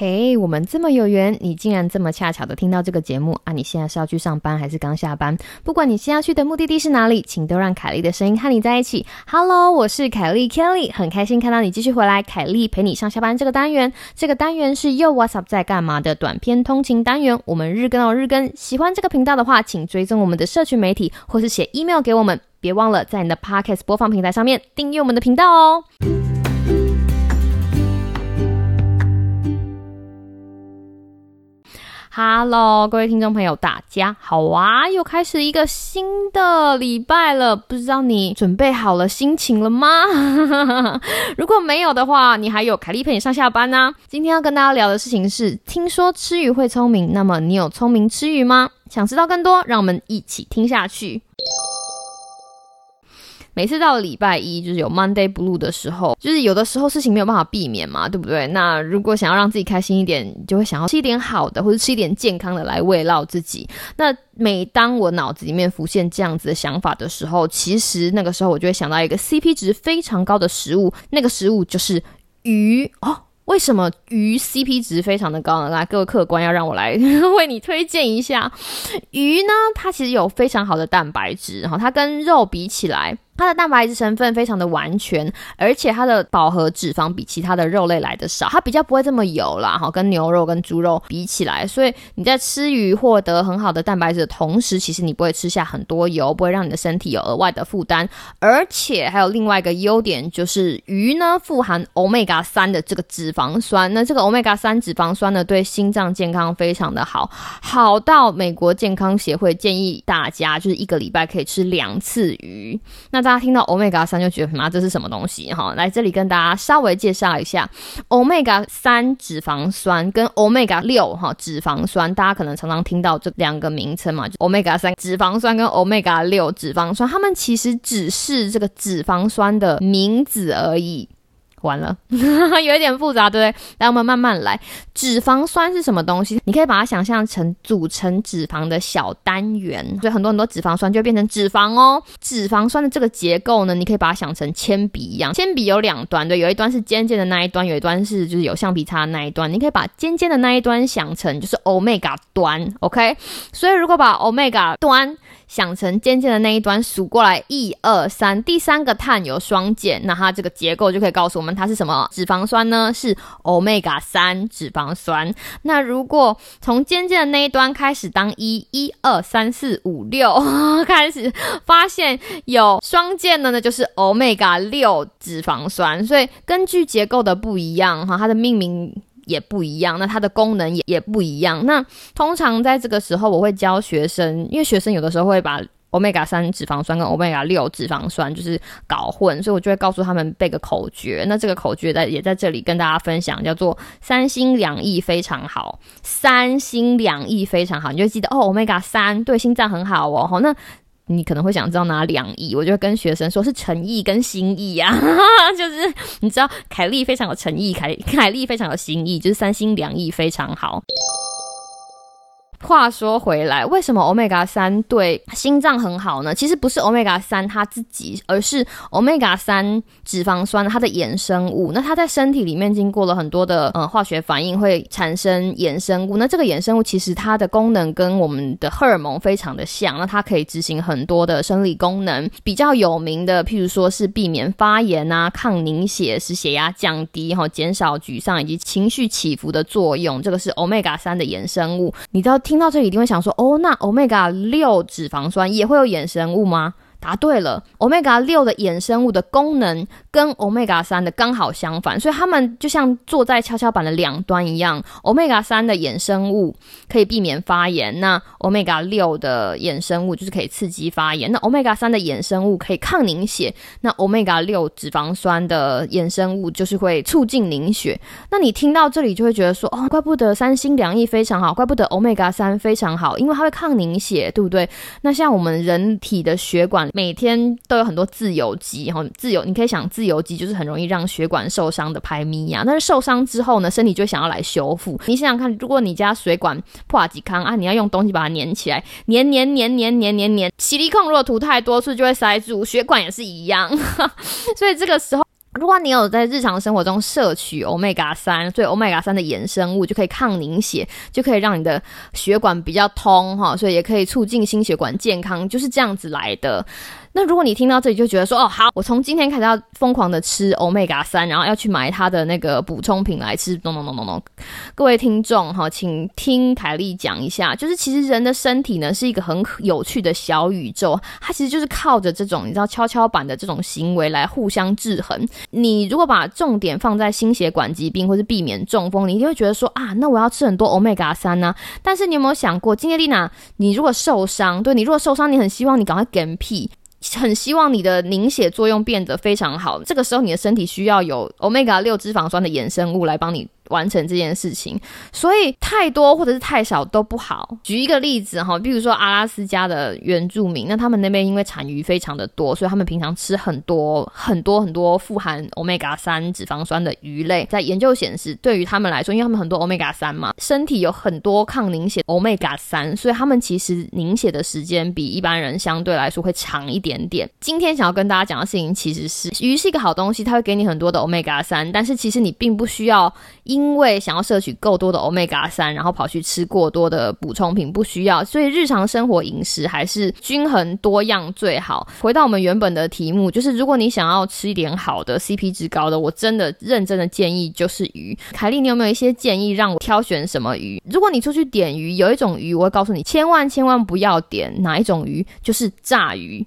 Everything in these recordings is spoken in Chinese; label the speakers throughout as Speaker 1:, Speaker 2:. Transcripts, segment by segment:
Speaker 1: 嘿，我们这么有缘，你竟然这么恰巧的听到这个节目啊！你现在是要去上班还是刚下班？不管你现在去的目的地是哪里，请都让凯莉的声音和你在一起。Hello，我是凯莉 Kelly，很开心看到你继续回来。凯莉陪你上下班这个单元，这个单元是又 What's Up 在干嘛的短片通勤单元。我们日更哦日更，喜欢这个频道的话，请追踪我们的社群媒体，或是写 email 给我们。别忘了在你的 Podcast 播放平台上面订阅我们的频道哦。Hello，各位听众朋友，大家好啊！又开始一个新的礼拜了，不知道你准备好了心情了吗？如果没有的话，你还有凯莉陪你上下班呢。今天要跟大家聊的事情是，听说吃鱼会聪明，那么你有聪明吃鱼吗？想知道更多，让我们一起听下去。每次到礼拜一，就是有 Monday Blue 的时候，就是有的时候事情没有办法避免嘛，对不对？那如果想要让自己开心一点，就会想要吃一点好的，或者吃一点健康的来慰劳自己。那每当我脑子里面浮现这样子的想法的时候，其实那个时候我就会想到一个 CP 值非常高的食物，那个食物就是鱼哦。为什么鱼 CP 值非常的高呢？来，各位客官要让我来 为你推荐一下鱼呢？它其实有非常好的蛋白质，然后它跟肉比起来。它的蛋白质成分非常的完全，而且它的饱和脂肪比其他的肉类来的少，它比较不会这么油啦，哈，跟牛肉跟猪肉比起来，所以你在吃鱼获得很好的蛋白质的同时，其实你不会吃下很多油，不会让你的身体有额外的负担，而且还有另外一个优点就是鱼呢富含欧米伽三的这个脂肪酸，那这个欧米伽三脂肪酸呢对心脏健康非常的好，好到美国健康协会建议大家就是一个礼拜可以吃两次鱼，那在大家听到 omega 三就觉得妈这是什么东西哈？来这里跟大家稍微介绍一下 omega 三脂肪酸跟 omega 六哈脂肪酸，大家可能常常听到这两个名称嘛，就 omega 三脂肪酸跟 omega 六脂肪酸，它们其实只是这个脂肪酸的名字而已。完了，有一点复杂，对不对？来，我们慢慢来。脂肪酸是什么东西？你可以把它想象成组成脂肪的小单元，所以很多很多脂肪酸就会变成脂肪哦。脂肪酸的这个结构呢，你可以把它想成铅笔一样，铅笔有两端，对，有一端是尖尖的那一端，有一端是就是有橡皮擦的那一端。你可以把尖尖的那一端想成就是 omega 端，OK？所以如果把 omega 端想成尖尖的那一端，数过来一二三，第三个碳有双键，那它这个结构就可以告诉我们它是什么脂肪酸呢？是 omega 三脂肪酸。那如果从尖尖的那一端开始当一一二三四五六 开始发现有双键的呢，就是 omega 六脂肪酸。所以根据结构的不一样哈，它的命名。也不一样，那它的功能也也不一样。那通常在这个时候，我会教学生，因为学生有的时候会把 omega 三脂肪酸跟 omega 六脂肪酸就是搞混，所以我就会告诉他们背个口诀。那这个口诀在也在这里跟大家分享，叫做三心两意非常好，三心两意非常好，你就记得哦，omega 三对心脏很好哦。好，那。你可能会想知道哪两意，我就会跟学生说是诚意跟心意呀，就是你知道凯莉非常有诚意，凯凯莉非常有心意，就是三心两意非常好。话说回来，为什么 omega 三对心脏很好呢？其实不是 omega 三它自己，而是 omega 三脂肪酸它的衍生物。那它在身体里面经过了很多的呃化学反应，会产生衍生物。那这个衍生物其实它的功能跟我们的荷尔蒙非常的像。那它可以执行很多的生理功能，比较有名的，譬如说是避免发炎啊、抗凝血、使血压降低、哈减少沮丧以及情绪起伏的作用。这个是 omega 三的衍生物。你知道？听到这里一定会想说，哦，那 omega 六脂肪酸也会有衍生物吗？答对了，omega 六的衍生物的功能跟 omega 三的刚好相反，所以它们就像坐在跷跷板的两端一样。omega 三的衍生物可以避免发炎，那 omega 六的衍生物就是可以刺激发炎。那 omega 三的衍生物可以抗凝血，那 omega 六脂肪酸的衍生物就是会促进凝血。那你听到这里就会觉得说，哦，怪不得三心两意非常好，怪不得 omega 三非常好，因为它会抗凝血，对不对？那像我们人体的血管。每天都有很多自由基，然后自由，你可以想自由基就是很容易让血管受伤的排咪呀。但是受伤之后呢，身体就想要来修复。你想想看，如果你家水管破几康啊，你要用东西把它粘起来，粘粘粘粘粘粘粘，洗力控如果涂太多次就会塞住，血管也是一样。所以这个时候。如果你有在日常生活中摄取 omega 三，所以 omega 三的衍生物就可以抗凝血，就可以让你的血管比较通哈，所以也可以促进心血管健康，就是这样子来的。那如果你听到这里就觉得说哦好，我从今天开始要疯狂的吃 omega 三，然后要去买它的那个补充品来吃。咚咚咚咚咚，各位听众哈，请听凯莉讲一下，就是其实人的身体呢是一个很有趣的小宇宙，它其实就是靠着这种你知道跷跷板的这种行为来互相制衡。你如果把重点放在心血管疾病或是避免中风，你一定会觉得说啊，那我要吃很多 omega 三呢。但是你有没有想过，今天丽娜，你如果受伤，对你如果受伤，你很希望你赶快嗝屁。很希望你的凝血作用变得非常好，这个时候你的身体需要有 omega 六脂肪酸的衍生物来帮你。完成这件事情，所以太多或者是太少都不好。举一个例子哈，比如说阿拉斯加的原住民，那他们那边因为产鱼非常的多，所以他们平常吃很多很多很多富含 omega 三脂肪酸的鱼类。在研究显示，对于他们来说，因为他们很多 omega 三嘛，身体有很多抗凝血 omega 三，所以他们其实凝血的时间比一般人相对来说会长一点点。今天想要跟大家讲的事情，其实是鱼是一个好东西，它会给你很多的 omega 三，但是其实你并不需要因因为想要摄取够多的 omega 三，然后跑去吃过多的补充品，不需要。所以日常生活饮食还是均衡多样最好。回到我们原本的题目，就是如果你想要吃一点好的 CP 值高的，我真的认真的建议就是鱼。凯莉，你有没有一些建议让我挑选什么鱼？如果你出去点鱼，有一种鱼我会告诉你，千万千万不要点哪一种鱼，就是炸鱼。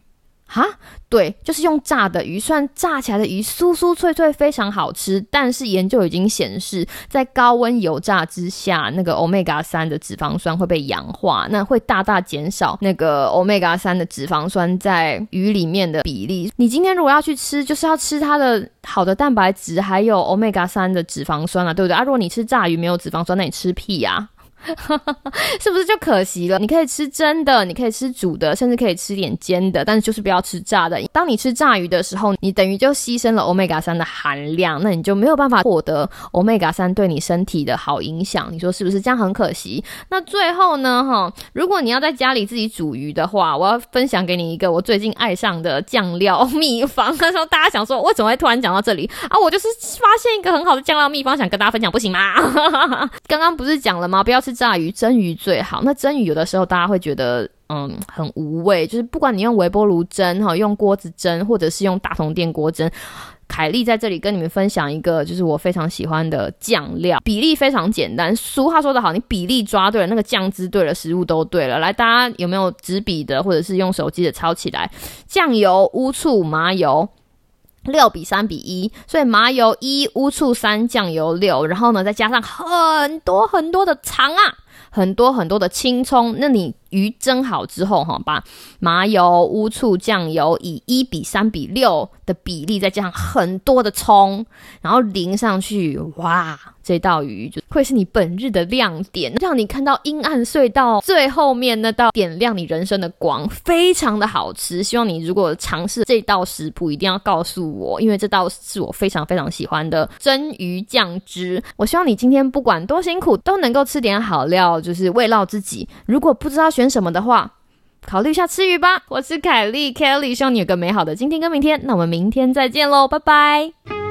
Speaker 1: 哈，对，就是用炸的鱼，虽然炸起来的鱼酥酥脆脆，非常好吃，但是研究已经显示，在高温油炸之下，那个 omega 三的脂肪酸会被氧化，那会大大减少那个 omega 三的脂肪酸在鱼里面的比例。你今天如果要去吃，就是要吃它的好的蛋白质，还有 omega 三的脂肪酸啊，对不对啊？如果你吃炸鱼没有脂肪酸，那你吃屁呀！是不是就可惜了？你可以吃蒸的，你可以吃煮的，甚至可以吃点煎的，但是就是不要吃炸的。当你吃炸鱼的时候，你等于就牺牲了 omega 三的含量，那你就没有办法获得 omega 三对你身体的好影响。你说是不是这样很可惜？那最后呢？哈，如果你要在家里自己煮鱼的话，我要分享给你一个我最近爱上的酱料秘方。那时候大家想说，为什么会突然讲到这里啊？我就是发现一个很好的酱料秘方，想跟大家分享，不行吗？刚刚不是讲了吗？不要吃。炸鱼蒸鱼最好。那蒸鱼有的时候大家会觉得，嗯，很无味。就是不管你用微波炉蒸哈，用锅子蒸，或者是用大同电锅蒸，凯莉在这里跟你们分享一个，就是我非常喜欢的酱料，比例非常简单。俗话说得好，你比例抓对了，那个酱汁对了，食物都对了。来，大家有没有纸笔的，或者是用手机的抄起来？酱油、乌醋、麻油。六比三比一，所以麻油一，乌醋三，酱油六，然后呢，再加上很多很多的糖啊，很多很多的青葱，那你。鱼蒸好之后，哈，把麻油、乌醋、酱油以一比三比六的比例，再加上很多的葱，然后淋上去，哇，这道鱼就会是你本日的亮点，让你看到阴暗隧道最后面那道点亮你人生的光，非常的好吃。希望你如果尝试这道食谱，一定要告诉我，因为这道是我非常非常喜欢的蒸鱼酱汁。我希望你今天不管多辛苦，都能够吃点好料，就是慰劳自己。如果不知道选。选什么的话，考虑一下吃鱼吧。我是凯莉 Kelly，希望你有个美好的今天跟明天。那我们明天再见喽，拜拜。